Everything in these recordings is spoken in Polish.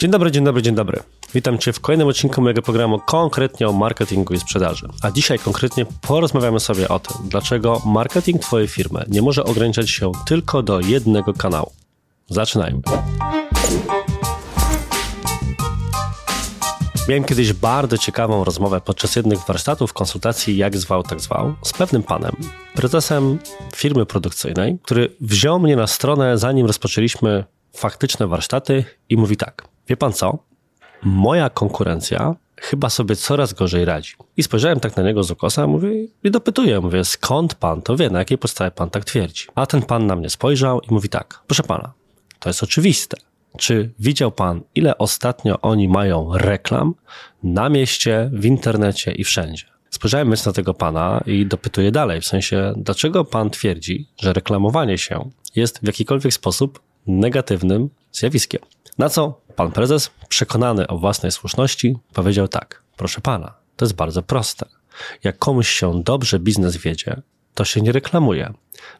Dzień dobry, dzień dobry, dzień dobry. Witam Cię w kolejnym odcinku mojego programu konkretnie o marketingu i sprzedaży. A dzisiaj konkretnie porozmawiamy sobie o tym, dlaczego marketing Twojej firmy nie może ograniczać się tylko do jednego kanału. Zaczynajmy. Miałem kiedyś bardzo ciekawą rozmowę podczas jednych warsztatów konsultacji Jak zwał, tak zwał z pewnym panem, prezesem firmy produkcyjnej, który wziął mnie na stronę, zanim rozpoczęliśmy faktyczne warsztaty i mówi tak: Wie pan co? Moja konkurencja chyba sobie coraz gorzej radzi. I spojrzałem tak na niego z okosa, mówię, i dopytuję, mówię, skąd pan to wie, na jakiej podstawie pan tak twierdzi? A ten pan na mnie spojrzał i mówi tak, proszę pana, to jest oczywiste. Czy widział pan, ile ostatnio oni mają reklam na mieście, w internecie i wszędzie? Spojrzałem więc na tego pana i dopytuję dalej, w sensie, dlaczego pan twierdzi, że reklamowanie się jest w jakikolwiek sposób negatywnym zjawiskiem? Na co pan prezes, przekonany o własnej słuszności, powiedział tak: Proszę pana, to jest bardzo proste. Jak komuś się dobrze biznes wiedzie, to się nie reklamuje.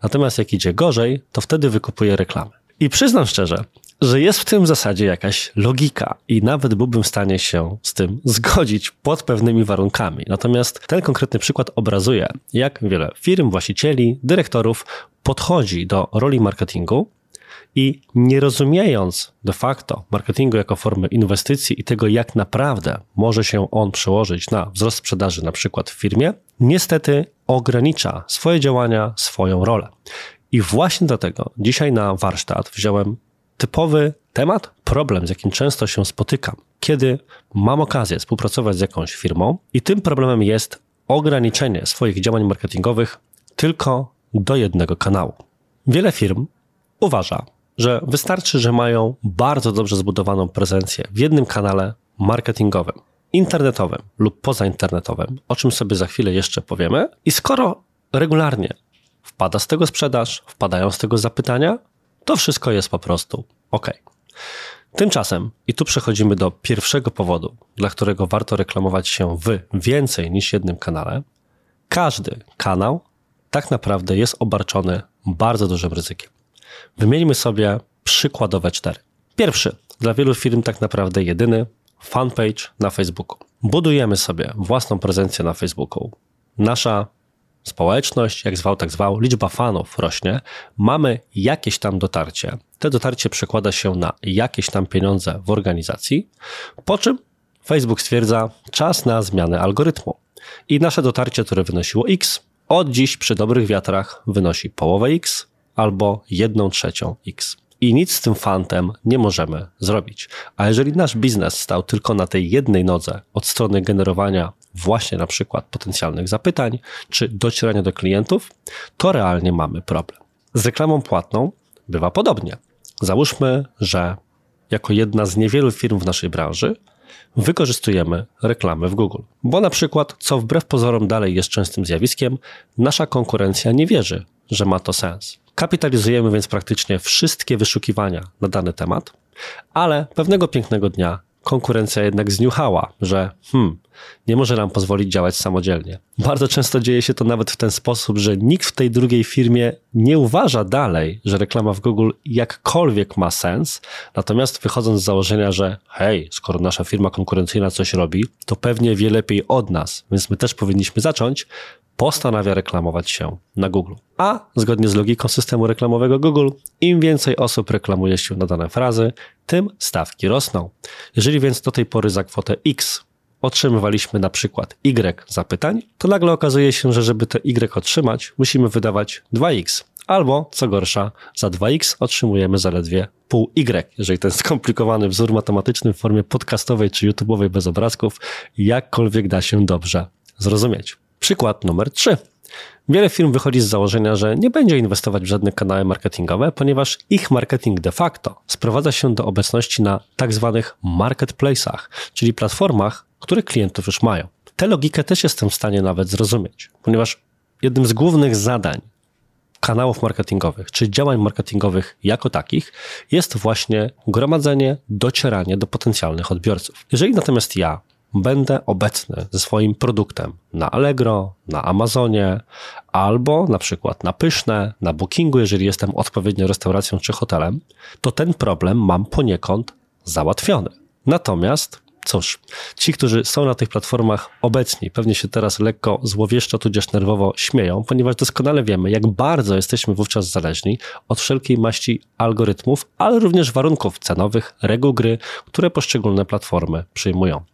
Natomiast jak idzie gorzej, to wtedy wykupuje reklamy. I przyznam szczerze, że jest w tym zasadzie jakaś logika i nawet byłbym w stanie się z tym zgodzić pod pewnymi warunkami. Natomiast ten konkretny przykład obrazuje, jak wiele firm, właścicieli, dyrektorów podchodzi do roli marketingu i nie rozumiejąc de facto marketingu jako formy inwestycji i tego, jak naprawdę może się on przełożyć na wzrost sprzedaży, na przykład w firmie, niestety ogranicza swoje działania, swoją rolę. I właśnie dlatego dzisiaj na warsztat wziąłem typowy temat, problem, z jakim często się spotykam, kiedy mam okazję współpracować z jakąś firmą, i tym problemem jest ograniczenie swoich działań marketingowych tylko do jednego kanału. Wiele firm uważa, że wystarczy, że mają bardzo dobrze zbudowaną prezencję w jednym kanale marketingowym, internetowym lub pozainternetowym, o czym sobie za chwilę jeszcze powiemy. I skoro regularnie wpada z tego sprzedaż, wpadają z tego zapytania, to wszystko jest po prostu ok. Tymczasem, i tu przechodzimy do pierwszego powodu, dla którego warto reklamować się w więcej niż jednym kanale, każdy kanał tak naprawdę jest obarczony bardzo dużym ryzykiem. Wymieńmy sobie przykładowe cztery. Pierwszy, dla wielu firm tak naprawdę jedyny, fanpage na Facebooku. Budujemy sobie własną prezencję na Facebooku. Nasza społeczność, jak zwał, tak zwał, liczba fanów rośnie, mamy jakieś tam dotarcie. Te dotarcie przekłada się na jakieś tam pieniądze w organizacji, po czym Facebook stwierdza czas na zmianę algorytmu. I nasze dotarcie, które wynosiło X, od dziś przy dobrych wiatrach wynosi połowę X, albo jedną trzecią x. I nic z tym fantem nie możemy zrobić. A jeżeli nasz biznes stał tylko na tej jednej nodze od strony generowania właśnie na przykład potencjalnych zapytań czy docierania do klientów, to realnie mamy problem. Z reklamą płatną bywa podobnie. Załóżmy, że jako jedna z niewielu firm w naszej branży wykorzystujemy reklamy w Google. Bo na przykład, co wbrew pozorom dalej jest częstym zjawiskiem, nasza konkurencja nie wierzy, że ma to sens. Kapitalizujemy więc praktycznie wszystkie wyszukiwania na dany temat, ale pewnego pięknego dnia konkurencja jednak zniuchała, że hmm, nie może nam pozwolić działać samodzielnie. Bardzo często dzieje się to nawet w ten sposób, że nikt w tej drugiej firmie nie uważa dalej, że reklama w Google jakkolwiek ma sens, natomiast wychodząc z założenia, że hej, skoro nasza firma konkurencyjna coś robi, to pewnie wie lepiej od nas, więc my też powinniśmy zacząć, postanawia reklamować się na Google. A zgodnie z logiką systemu reklamowego Google, im więcej osób reklamuje się na dane frazy, tym stawki rosną. Jeżeli więc do tej pory za kwotę X otrzymywaliśmy na przykład Y zapytań, to nagle okazuje się, że żeby te Y otrzymać, musimy wydawać 2X. Albo, co gorsza, za 2x otrzymujemy zaledwie pół y, jeżeli ten skomplikowany wzór matematyczny w formie podcastowej czy YouTube'owej bez obrazków jakkolwiek da się dobrze zrozumieć. Przykład numer 3. Wiele firm wychodzi z założenia, że nie będzie inwestować w żadne kanały marketingowe, ponieważ ich marketing de facto sprowadza się do obecności na tak zwanych marketplace'ach, czyli platformach, które klientów już mają. Tę logikę też jestem w stanie nawet zrozumieć, ponieważ jednym z głównych zadań kanałów marketingowych, czy działań marketingowych jako takich, jest właśnie gromadzenie, docieranie do potencjalnych odbiorców. Jeżeli natomiast ja będę obecny ze swoim produktem na Allegro, na Amazonie, albo na przykład na Pyszne, na Bookingu, jeżeli jestem odpowiednią restauracją czy hotelem, to ten problem mam poniekąd załatwiony. Natomiast Cóż, ci, którzy są na tych platformach obecni, pewnie się teraz lekko złowieszczo tudzież nerwowo śmieją, ponieważ doskonale wiemy, jak bardzo jesteśmy wówczas zależni od wszelkiej maści algorytmów, ale również warunków cenowych, reguł gry, które poszczególne platformy przyjmują.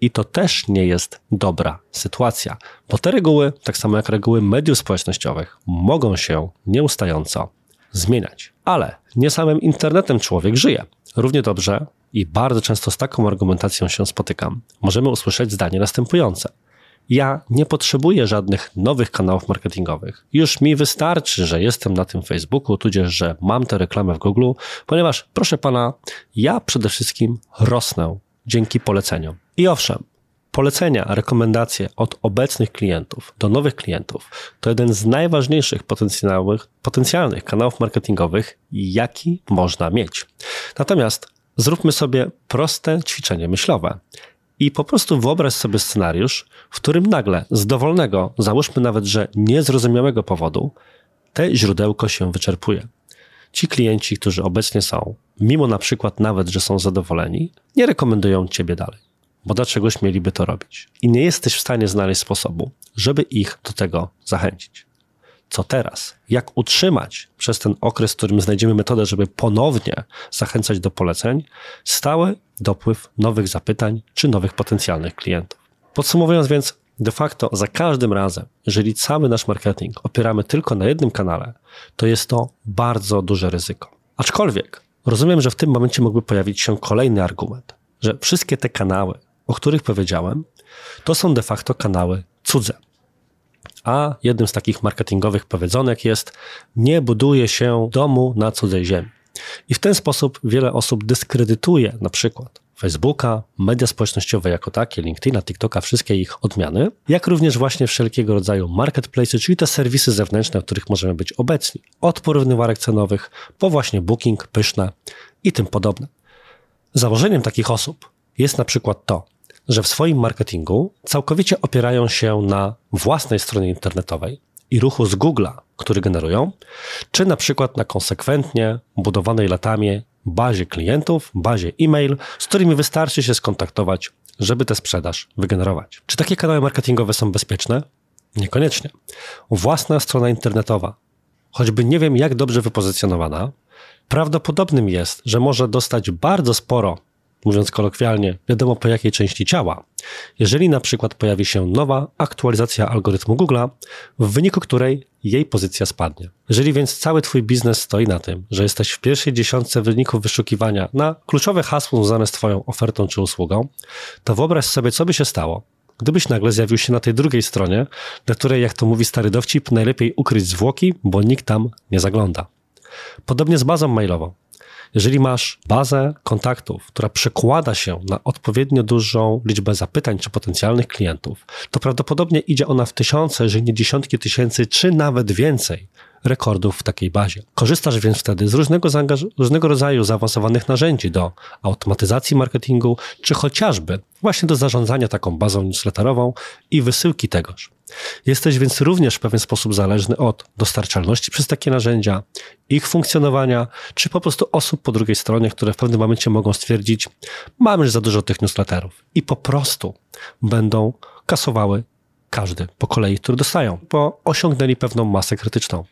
I to też nie jest dobra sytuacja, bo te reguły, tak samo jak reguły mediów społecznościowych, mogą się nieustająco zmieniać. Ale nie samym internetem człowiek żyje. Równie dobrze i bardzo często z taką argumentacją się spotykam, możemy usłyszeć zdanie następujące. Ja nie potrzebuję żadnych nowych kanałów marketingowych. Już mi wystarczy, że jestem na tym Facebooku, tudzież, że mam tę reklamę w Google, ponieważ, proszę pana, ja przede wszystkim rosnę dzięki poleceniom. I owszem, polecenia, rekomendacje od obecnych klientów do nowych klientów to jeden z najważniejszych potencjalnych, potencjalnych kanałów marketingowych, jaki można mieć. Natomiast zróbmy sobie proste ćwiczenie myślowe. I po prostu wyobraź sobie scenariusz, w którym nagle z dowolnego, załóżmy nawet, że niezrozumiałego powodu, te źródełko się wyczerpuje. Ci klienci, którzy obecnie są, mimo na przykład nawet, że są zadowoleni, nie rekomendują ciebie dalej, bo dlaczegoś mieliby to robić. I nie jesteś w stanie znaleźć sposobu, żeby ich do tego zachęcić co teraz? Jak utrzymać przez ten okres, w którym znajdziemy metodę, żeby ponownie zachęcać do poleceń, stały dopływ nowych zapytań czy nowych potencjalnych klientów? Podsumowując więc, de facto za każdym razem, jeżeli cały nasz marketing opieramy tylko na jednym kanale, to jest to bardzo duże ryzyko. Aczkolwiek rozumiem, że w tym momencie mógłby pojawić się kolejny argument, że wszystkie te kanały, o których powiedziałem, to są de facto kanały cudze. A jednym z takich marketingowych powiedzonek jest: nie buduje się domu na cudzej ziemi. I w ten sposób wiele osób dyskredytuje na przykład Facebooka, media społecznościowe jako takie, LinkedIna, TikToka, wszystkie ich odmiany, jak również właśnie wszelkiego rodzaju marketplace, czyli te serwisy zewnętrzne, w których możemy być obecni. Od porównywarek cenowych po właśnie booking, pyszne i tym podobne. Założeniem takich osób jest na przykład to, że w swoim marketingu całkowicie opierają się na własnej stronie internetowej i ruchu z Google'a, który generują, czy na przykład na konsekwentnie budowanej latami bazie klientów, bazie e-mail, z którymi wystarczy się skontaktować, żeby tę sprzedaż wygenerować. Czy takie kanały marketingowe są bezpieczne? Niekoniecznie. Własna strona internetowa, choćby nie wiem jak dobrze wypozycjonowana, prawdopodobnym jest, że może dostać bardzo sporo mówiąc kolokwialnie, wiadomo po jakiej części ciała. Jeżeli na przykład pojawi się nowa aktualizacja algorytmu Google'a, w wyniku której jej pozycja spadnie. Jeżeli więc cały Twój biznes stoi na tym, że jesteś w pierwszej dziesiątce wyników wyszukiwania na kluczowe hasło związane z Twoją ofertą czy usługą, to wyobraź sobie, co by się stało, gdybyś nagle zjawił się na tej drugiej stronie, na której, jak to mówi stary dowcip, najlepiej ukryć zwłoki, bo nikt tam nie zagląda. Podobnie z bazą mailową. Jeżeli masz bazę kontaktów, która przekłada się na odpowiednio dużą liczbę zapytań czy potencjalnych klientów, to prawdopodobnie idzie ona w tysiące, jeżeli nie dziesiątki tysięcy, czy nawet więcej rekordów w takiej bazie. Korzystasz więc wtedy z różnego, różnego rodzaju zaawansowanych narzędzi do automatyzacji marketingu, czy chociażby właśnie do zarządzania taką bazą newsletterową i wysyłki tegoż. Jesteś więc również w pewien sposób zależny od dostarczalności przez takie narzędzia, ich funkcjonowania, czy po prostu osób po drugiej stronie, które w pewnym momencie mogą stwierdzić, mamy już za dużo tych newsletterów i po prostu będą kasowały każdy po kolei, który dostają, bo osiągnęli pewną masę krytyczną.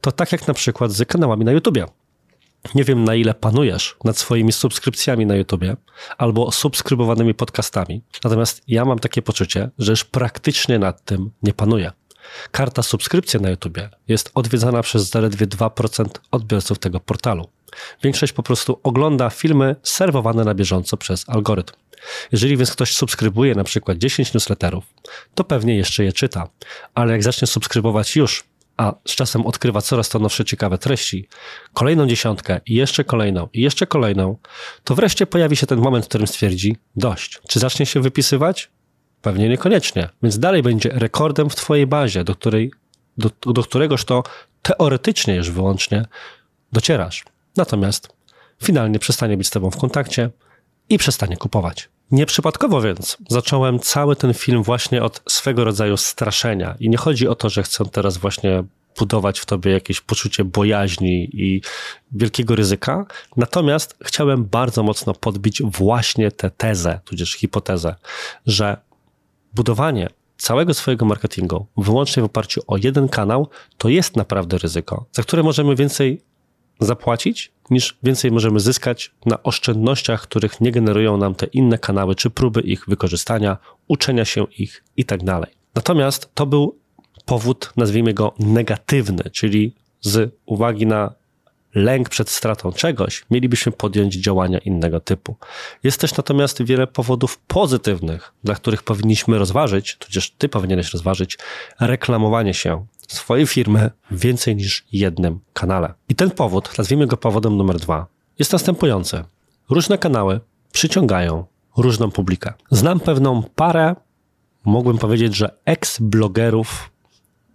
To tak jak na przykład z kanałami na YouTubie. Nie wiem, na ile panujesz nad swoimi subskrypcjami na YouTubie albo subskrybowanymi podcastami. Natomiast ja mam takie poczucie, że już praktycznie nad tym nie panuję. Karta subskrypcja na YouTubie jest odwiedzana przez zaledwie 2% odbiorców tego portalu. Większość po prostu ogląda filmy serwowane na bieżąco przez algorytm. Jeżeli więc ktoś subskrybuje na przykład 10 newsletterów, to pewnie jeszcze je czyta, ale jak zacznie subskrybować już a z czasem odkrywa coraz to nowsze ciekawe treści, kolejną dziesiątkę i jeszcze kolejną i jeszcze kolejną, to wreszcie pojawi się ten moment, w którym stwierdzi dość. Czy zacznie się wypisywać? Pewnie niekoniecznie, więc dalej będzie rekordem w twojej bazie, do, której, do, do któregoż to teoretycznie już wyłącznie docierasz. Natomiast finalnie przestanie być z tobą w kontakcie i przestanie kupować. Nieprzypadkowo więc zacząłem cały ten film właśnie od swego rodzaju straszenia. I nie chodzi o to, że chcę teraz właśnie budować w tobie jakieś poczucie bojaźni i wielkiego ryzyka. Natomiast chciałem bardzo mocno podbić właśnie tę tezę, tudzież hipotezę, że budowanie całego swojego marketingu wyłącznie w oparciu o jeden kanał, to jest naprawdę ryzyko, za które możemy więcej zapłacić, niż więcej możemy zyskać na oszczędnościach, których nie generują nam te inne kanały, czy próby ich wykorzystania, uczenia się ich i tak. Natomiast to był powód, nazwijmy go negatywny, czyli z uwagi na lęk przed stratą czegoś, mielibyśmy podjąć działania innego typu. Jest też natomiast wiele powodów pozytywnych, dla których powinniśmy rozważyć, tudzież ty powinieneś rozważyć, reklamowanie się swojej firmy w więcej niż jednym kanale. I ten powód, nazwijmy go powodem numer dwa, jest następujący. Różne kanały przyciągają różną publikę. Znam pewną parę, mógłbym powiedzieć, że ex-blogerów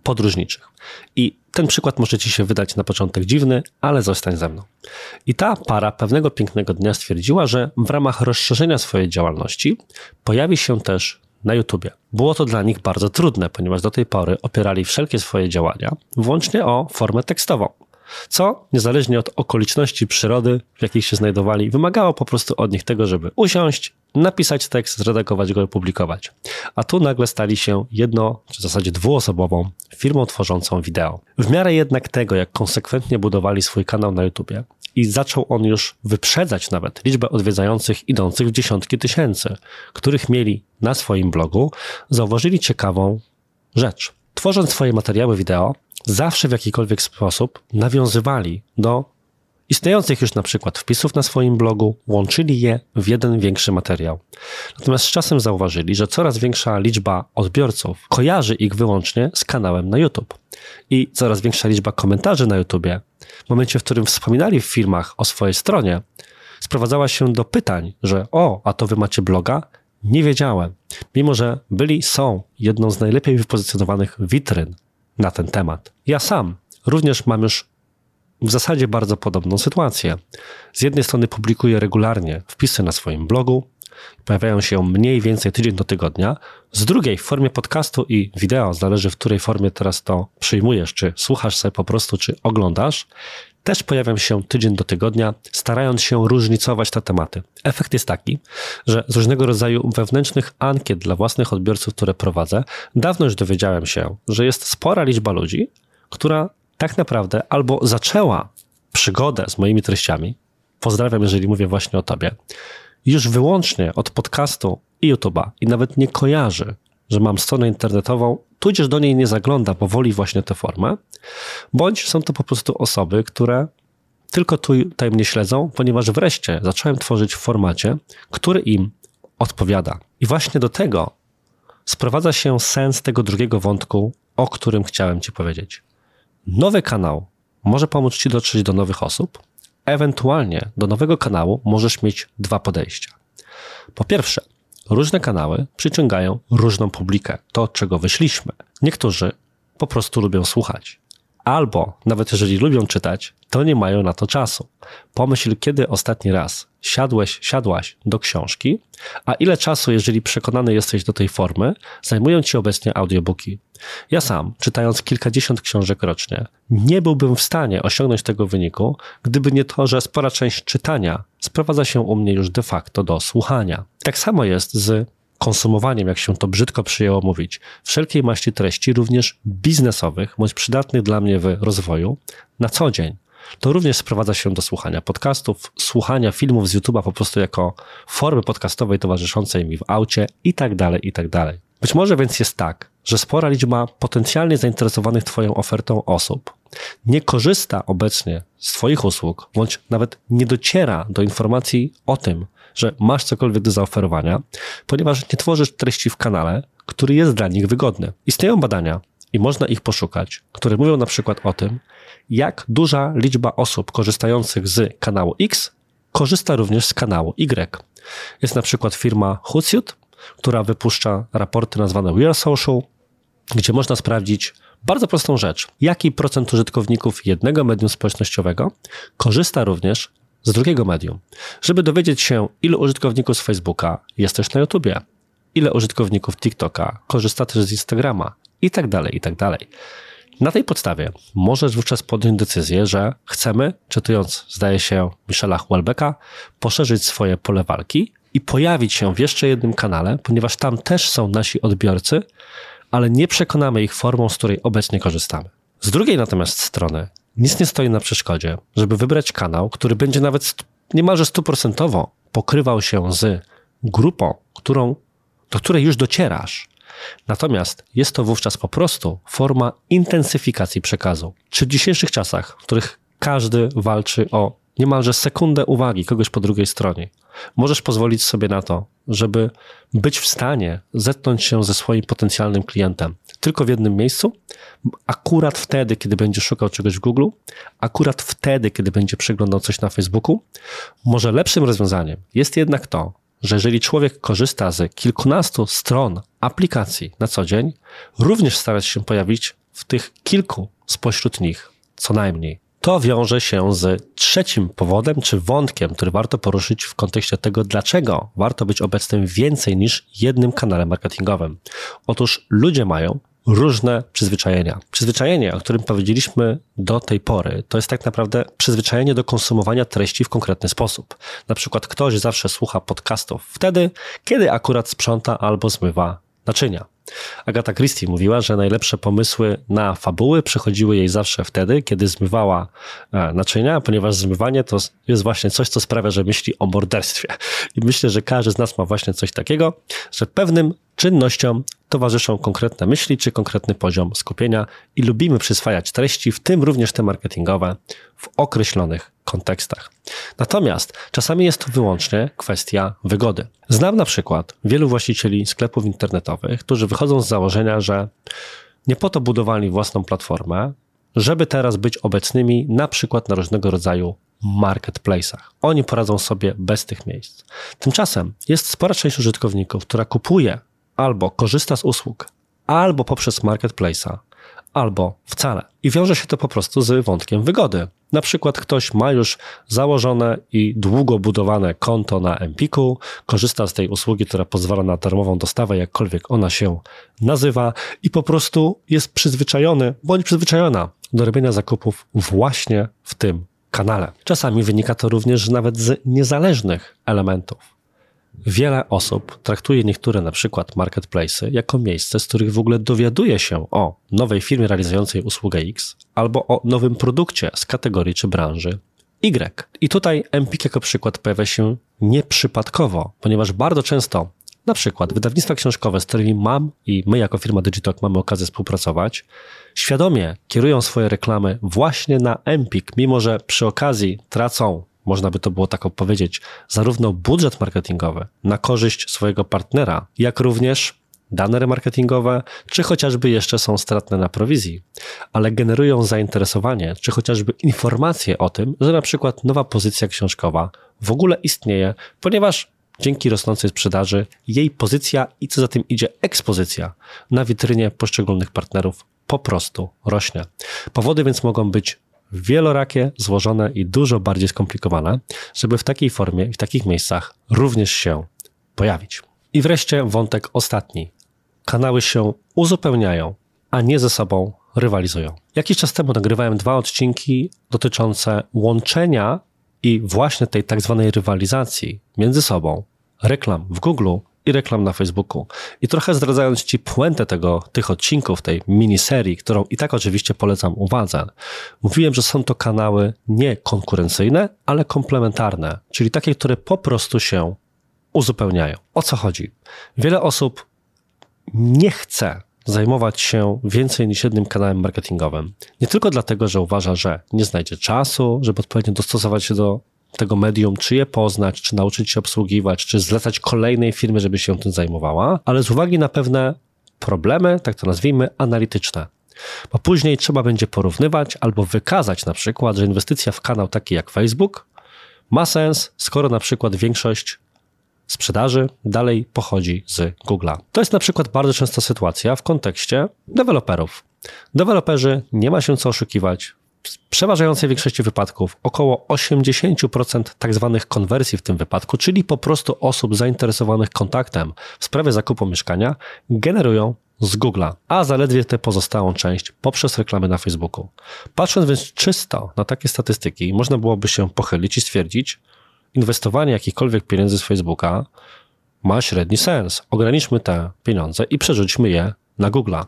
podróżniczych. I ten przykład może ci się wydać na początek dziwny, ale zostań ze mną. I ta para pewnego pięknego dnia stwierdziła, że w ramach rozszerzenia swojej działalności pojawi się też na YouTubie. Było to dla nich bardzo trudne, ponieważ do tej pory opierali wszelkie swoje działania wyłącznie o formę tekstową co, niezależnie od okoliczności przyrody, w jakich się znajdowali, wymagało po prostu od nich tego, żeby usiąść, napisać tekst, zredagować go i publikować. A tu nagle stali się jedno, czy w zasadzie dwuosobową firmą tworzącą wideo. W miarę jednak tego, jak konsekwentnie budowali swój kanał na YouTubie i zaczął on już wyprzedzać nawet liczbę odwiedzających idących w dziesiątki tysięcy, których mieli na swoim blogu, zauważyli ciekawą rzecz. Tworząc swoje materiały wideo, zawsze w jakikolwiek sposób nawiązywali do istniejących już na przykład wpisów na swoim blogu, łączyli je w jeden większy materiał. Natomiast z czasem zauważyli, że coraz większa liczba odbiorców kojarzy ich wyłącznie z kanałem na YouTube. I coraz większa liczba komentarzy na YouTubie, w momencie, w którym wspominali w filmach o swojej stronie, sprowadzała się do pytań, że o, a to wy macie bloga? Nie wiedziałem. Mimo, że byli, są jedną z najlepiej wypozycjonowanych witryn na ten temat. Ja sam również mam już w zasadzie bardzo podobną sytuację. Z jednej strony publikuję regularnie wpisy na swoim blogu, pojawiają się mniej więcej tydzień do tygodnia. Z drugiej w formie podcastu i wideo, zależy w której formie teraz to przyjmujesz, czy słuchasz sobie po prostu, czy oglądasz, też pojawiam się tydzień do tygodnia, starając się różnicować te tematy. Efekt jest taki, że z różnego rodzaju wewnętrznych ankiet dla własnych odbiorców, które prowadzę, dawno już dowiedziałem się, że jest spora liczba ludzi, która tak naprawdę albo zaczęła przygodę z moimi treściami, pozdrawiam, jeżeli mówię właśnie o tobie, już wyłącznie od podcastu i YouTube'a i nawet nie kojarzy, że mam stronę internetową, tudzież do niej nie zagląda, bo woli właśnie tę formę, bądź są to po prostu osoby, które tylko tutaj mnie śledzą, ponieważ wreszcie zacząłem tworzyć w formacie, który im odpowiada. I właśnie do tego sprowadza się sens tego drugiego wątku, o którym chciałem Ci powiedzieć. Nowy kanał może pomóc Ci dotrzeć do nowych osób. Ewentualnie do nowego kanału możesz mieć dwa podejścia. Po pierwsze, różne kanały przyciągają różną publikę, to czego wyszliśmy. Niektórzy po prostu lubią słuchać. Albo, nawet jeżeli lubią czytać, to nie mają na to czasu. Pomyśl, kiedy ostatni raz siadłeś, siadłaś do książki, a ile czasu, jeżeli przekonany jesteś do tej formy, zajmują ci obecnie audiobooki. Ja sam, czytając kilkadziesiąt książek rocznie, nie byłbym w stanie osiągnąć tego wyniku, gdyby nie to, że spora część czytania sprowadza się u mnie już de facto do słuchania. Tak samo jest z konsumowaniem, jak się to brzydko przyjęło mówić, wszelkiej maści treści, również biznesowych, bądź przydatnych dla mnie w rozwoju, na co dzień. To również sprowadza się do słuchania podcastów, słuchania filmów z YouTube'a po prostu jako formy podcastowej towarzyszącej mi w aucie i tak dalej, i tak dalej. Być może więc jest tak, że spora liczba potencjalnie zainteresowanych Twoją ofertą osób nie korzysta obecnie z Twoich usług, bądź nawet nie dociera do informacji o tym, że masz cokolwiek do zaoferowania, ponieważ nie tworzysz treści w kanale, który jest dla nich wygodny. Istnieją badania i można ich poszukać, które mówią na przykład o tym, jak duża liczba osób korzystających z kanału X korzysta również z kanału Y. Jest na przykład firma Hootsuite, która wypuszcza raporty nazwane We Are Social, gdzie można sprawdzić bardzo prostą rzecz. Jaki procent użytkowników jednego medium społecznościowego korzysta również z drugiego medium. Żeby dowiedzieć się, ilu użytkowników z Facebooka jest też na YouTubie, ile użytkowników TikToka korzysta też z Instagrama i tak dalej, i tak. Na tej podstawie możesz wówczas podjąć decyzję, że chcemy, czytując, zdaje się, Michela Houellebecqa, poszerzyć swoje pole walki i pojawić się w jeszcze jednym kanale, ponieważ tam też są nasi odbiorcy, ale nie przekonamy ich formą, z której obecnie korzystamy. Z drugiej natomiast strony nic nie stoi na przeszkodzie, żeby wybrać kanał, który będzie nawet niemalże stuprocentowo pokrywał się z grupą, którą, do której już docierasz. Natomiast jest to wówczas po prostu forma intensyfikacji przekazu. Czy w dzisiejszych czasach, w których każdy walczy o niemalże sekundę uwagi kogoś po drugiej stronie, możesz pozwolić sobie na to, żeby być w stanie zetknąć się ze swoim potencjalnym klientem tylko w jednym miejscu, akurat wtedy, kiedy będzie szukał czegoś w Google, akurat wtedy, kiedy będzie przeglądał coś na Facebooku. Może lepszym rozwiązaniem jest jednak to, że jeżeli człowiek korzysta z kilkunastu stron aplikacji na co dzień, również starać się pojawić w tych kilku spośród nich co najmniej. To wiąże się z trzecim powodem czy wątkiem, który warto poruszyć w kontekście tego, dlaczego warto być obecnym więcej niż jednym kanale marketingowym. Otóż ludzie mają różne przyzwyczajenia. Przyzwyczajenie, o którym powiedzieliśmy do tej pory, to jest tak naprawdę przyzwyczajenie do konsumowania treści w konkretny sposób. Na przykład ktoś zawsze słucha podcastów wtedy, kiedy akurat sprząta albo zmywa naczynia. Agata Christie mówiła, że najlepsze pomysły na fabuły przychodziły jej zawsze wtedy, kiedy zmywała e, naczynia, ponieważ zmywanie to jest właśnie coś, co sprawia, że myśli o morderstwie. I myślę, że każdy z nas ma właśnie coś takiego, że pewnym czynnościom towarzyszą konkretne myśli czy konkretny poziom skupienia i lubimy przyswajać treści, w tym również te marketingowe, w określonych kontekstach. Natomiast czasami jest to wyłącznie kwestia wygody. Znam na przykład wielu właścicieli sklepów internetowych, którzy wychodzą z założenia, że nie po to budowali własną platformę, żeby teraz być obecnymi na przykład na różnego rodzaju marketplace'ach. Oni poradzą sobie bez tych miejsc. Tymczasem jest spora część użytkowników, która kupuje albo korzysta z usług, albo poprzez marketplace'a, albo wcale. I wiąże się to po prostu z wątkiem wygody. Na przykład ktoś ma już założone i długo budowane konto na Empiku, korzysta z tej usługi, która pozwala na darmową dostawę, jakkolwiek ona się nazywa, i po prostu jest przyzwyczajony bądź przyzwyczajona do robienia zakupów właśnie w tym kanale. Czasami wynika to również nawet z niezależnych elementów. Wiele osób traktuje niektóre na przykład marketplace'y jako miejsce, z których w ogóle dowiaduje się o nowej firmie realizującej usługę X albo o nowym produkcie z kategorii czy branży Y. I tutaj Empik jako przykład pojawia się nieprzypadkowo, ponieważ bardzo często na przykład wydawnictwa książkowe, z którymi mam i my jako firma Digitalk mamy okazję współpracować, świadomie kierują swoje reklamy właśnie na Empik, mimo że przy okazji tracą można by to było tak powiedzieć, zarówno budżet marketingowy na korzyść swojego partnera, jak również dane remarketingowe, czy chociażby jeszcze są stratne na prowizji, ale generują zainteresowanie, czy chociażby informacje o tym, że na przykład nowa pozycja książkowa w ogóle istnieje, ponieważ dzięki rosnącej sprzedaży jej pozycja i co za tym idzie ekspozycja na witrynie poszczególnych partnerów po prostu rośnie. Powody więc mogą być wielorakie, złożone i dużo bardziej skomplikowane, żeby w takiej formie i w takich miejscach również się pojawić. I wreszcie wątek ostatni. Kanały się uzupełniają, a nie ze sobą rywalizują. Jakiś czas temu nagrywałem dwa odcinki dotyczące łączenia i właśnie tej tak zwanej rywalizacji między sobą reklam w Google i reklam na Facebooku. I trochę zdradzając Ci puentę tego, tych odcinków, tej miniserii, którą i tak oczywiście polecam uwadze, mówiłem, że są to kanały nie konkurencyjne, ale komplementarne, czyli takie, które po prostu się uzupełniają. O co chodzi? Wiele osób nie chce zajmować się więcej niż jednym kanałem marketingowym. Nie tylko dlatego, że uważa, że nie znajdzie czasu, żeby odpowiednio dostosować się do tego medium, czy je poznać, czy nauczyć się obsługiwać, czy zlecać kolejnej firmie, żeby się tym zajmowała, ale z uwagi na pewne problemy, tak to nazwijmy, analityczne. Bo później trzeba będzie porównywać albo wykazać na przykład, że inwestycja w kanał taki jak Facebook ma sens, skoro na przykład większość sprzedaży dalej pochodzi z Google'a. To jest na przykład bardzo częsta sytuacja w kontekście deweloperów. Deweloperzy nie ma się co oszukiwać, przeważającej większości wypadków około 80% tak zwanych konwersji w tym wypadku, czyli po prostu osób zainteresowanych kontaktem w sprawie zakupu mieszkania, generują z Google'a, a zaledwie tę pozostałą część poprzez reklamy na Facebooku. Patrząc więc czysto na takie statystyki, można byłoby się pochylić i stwierdzić, inwestowanie jakichkolwiek pieniędzy z Facebooka ma średni sens. Ograniczmy te pieniądze i przerzućmy je na Google'a.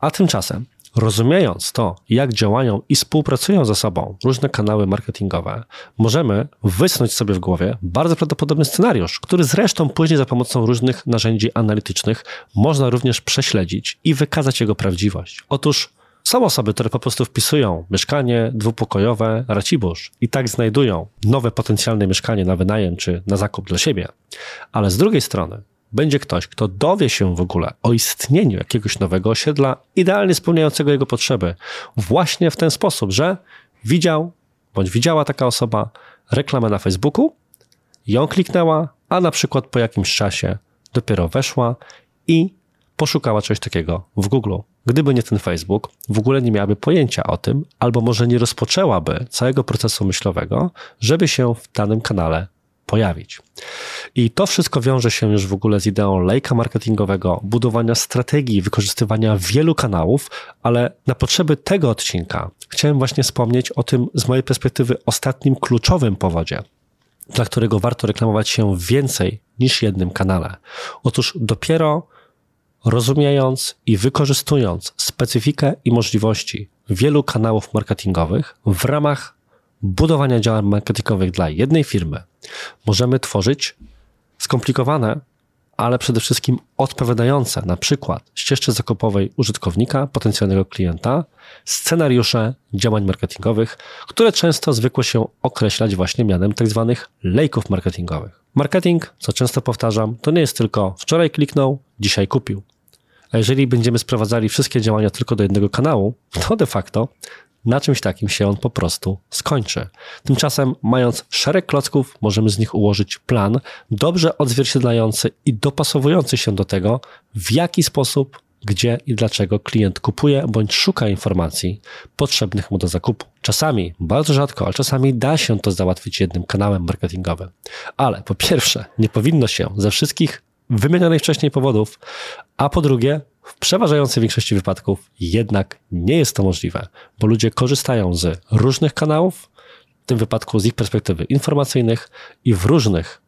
A tymczasem Rozumiejąc to, jak działają i współpracują ze sobą różne kanały marketingowe, możemy wysnuć sobie w głowie bardzo prawdopodobny scenariusz, który zresztą później za pomocą różnych narzędzi analitycznych można również prześledzić i wykazać jego prawdziwość. Otóż są osoby, które po prostu wpisują mieszkanie dwupokojowe Racibórz i tak znajdują nowe potencjalne mieszkanie na wynajem czy na zakup dla siebie. Ale z drugiej strony będzie ktoś, kto dowie się w ogóle o istnieniu jakiegoś nowego osiedla, idealnie spełniającego jego potrzeby, właśnie w ten sposób, że widział bądź widziała taka osoba reklamę na Facebooku, ją kliknęła, a na przykład po jakimś czasie dopiero weszła i poszukała czegoś takiego w Google. Gdyby nie ten Facebook, w ogóle nie miałaby pojęcia o tym, albo może nie rozpoczęłaby całego procesu myślowego, żeby się w danym kanale pojawić. I to wszystko wiąże się już w ogóle z ideą lejka marketingowego, budowania strategii, wykorzystywania wielu kanałów, ale na potrzeby tego odcinka chciałem właśnie wspomnieć o tym z mojej perspektywy ostatnim kluczowym powodzie, dla którego warto reklamować się więcej niż jednym kanale. Otóż dopiero rozumiejąc i wykorzystując specyfikę i możliwości wielu kanałów marketingowych w ramach budowania działań marketingowych dla jednej firmy możemy tworzyć skomplikowane, ale przede wszystkim odpowiadające na przykład ścieżce zakupowej użytkownika, potencjalnego klienta, scenariusze działań marketingowych, które często zwykło się określać właśnie mianem tzw. Tak lejków marketingowych. Marketing, co często powtarzam, to nie jest tylko wczoraj kliknął, dzisiaj kupił. A jeżeli będziemy sprowadzali wszystkie działania tylko do jednego kanału, to de facto na czymś takim się on po prostu skończy. Tymczasem, mając szereg klocków, możemy z nich ułożyć plan dobrze odzwierciedlający i dopasowujący się do tego, w jaki sposób, gdzie i dlaczego klient kupuje bądź szuka informacji potrzebnych mu do zakupu. Czasami, bardzo rzadko, ale czasami da się to załatwić jednym kanałem marketingowym. Ale po pierwsze, nie powinno się ze wszystkich wymienionych wcześniej powodów, a po drugie, w przeważającej większości wypadków jednak nie jest to możliwe, bo ludzie korzystają z różnych kanałów, w tym wypadku z ich perspektywy informacyjnych i w różnych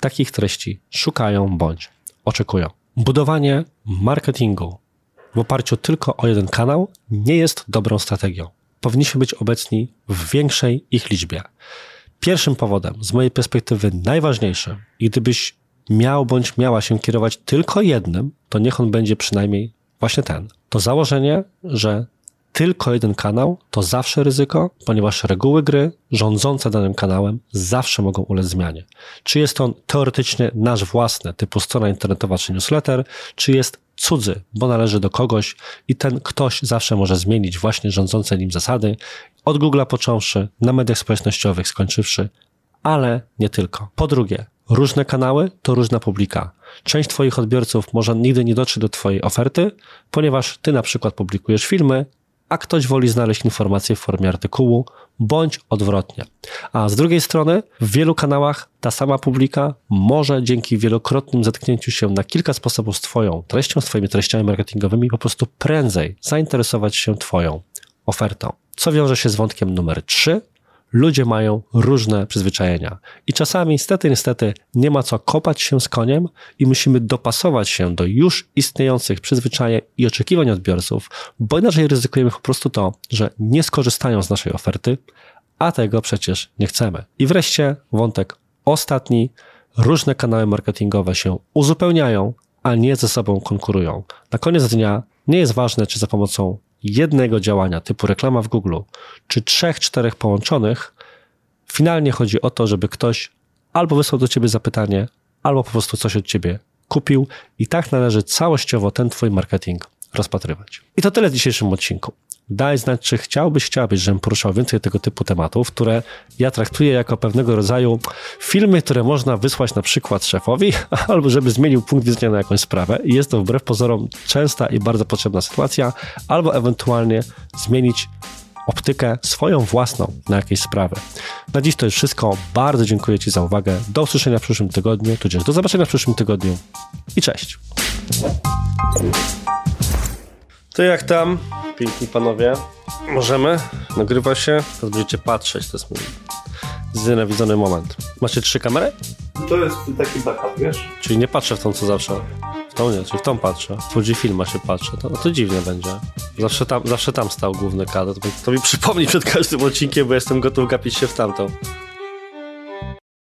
takich treści szukają bądź oczekują. Budowanie marketingu w oparciu tylko o jeden kanał nie jest dobrą strategią. Powinniśmy być obecni w większej ich liczbie. Pierwszym powodem, z mojej perspektywy najważniejszym, i gdybyś miał bądź miała się kierować tylko jednym, to niech on będzie przynajmniej właśnie ten. To założenie, że tylko jeden kanał to zawsze ryzyko, ponieważ reguły gry rządzące danym kanałem zawsze mogą ulec zmianie. Czy jest on teoretycznie nasz własny, typu strona internetowa czy newsletter, czy jest cudzy, bo należy do kogoś i ten ktoś zawsze może zmienić właśnie rządzące nim zasady, od Google'a począwszy, na mediach społecznościowych skończywszy, ale nie tylko. Po drugie, różne kanały to różna publika. Część Twoich odbiorców może nigdy nie dotrze do Twojej oferty, ponieważ Ty na przykład publikujesz filmy, a ktoś woli znaleźć informacje w formie artykułu, bądź odwrotnie. A z drugiej strony, w wielu kanałach ta sama publika może dzięki wielokrotnym zetknięciu się na kilka sposobów z Twoją treścią, z Twoimi treściami marketingowymi, po prostu prędzej zainteresować się Twoją ofertą. Co wiąże się z wątkiem numer 3, ludzie mają różne przyzwyczajenia. I czasami, niestety, niestety, nie ma co kopać się z koniem i musimy dopasować się do już istniejących przyzwyczajeń i oczekiwań odbiorców, bo inaczej ryzykujemy po prostu to, że nie skorzystają z naszej oferty, a tego przecież nie chcemy. I wreszcie wątek ostatni. Różne kanały marketingowe się uzupełniają, a nie ze sobą konkurują. Na koniec dnia nie jest ważne, czy za pomocą jednego działania typu reklama w Google, czy trzech, czterech połączonych, finalnie chodzi o to, żeby ktoś albo wysłał do ciebie zapytanie, albo po prostu coś od ciebie kupił i tak należy całościowo ten twój marketing rozpatrywać. I to tyle w dzisiejszym odcinku. Daj znać, czy chciałbyś, chciałabyś, żebym poruszał więcej tego typu tematów, które ja traktuję jako pewnego rodzaju filmy, które można wysłać na przykład szefowi, albo żeby zmienił punkt widzenia na jakąś sprawę. I jest to wbrew pozorom częsta i bardzo potrzebna sytuacja, albo ewentualnie zmienić optykę swoją własną na jakieś sprawy. Na dziś to już wszystko. Bardzo dziękuję Ci za uwagę. Do usłyszenia w przyszłym tygodniu, tudzież do zobaczenia w przyszłym tygodniu i cześć. To jak tam, piękni panowie? Możemy? Nagrywa się? Teraz będziecie patrzeć, to jest mój znienawidzony moment. Macie trzy kamery? To jest taki backup, wiesz? Czyli nie patrzę w tą, co zawsze. W tą nie, czyli w tą patrzę. W Fuji Filma się patrzę. To, no to dziwnie będzie. Zawsze tam, zawsze tam stał główny kadr. To, mi- to mi przypomni przed każdym odcinkiem, bo jestem gotów gapić się w tamtą.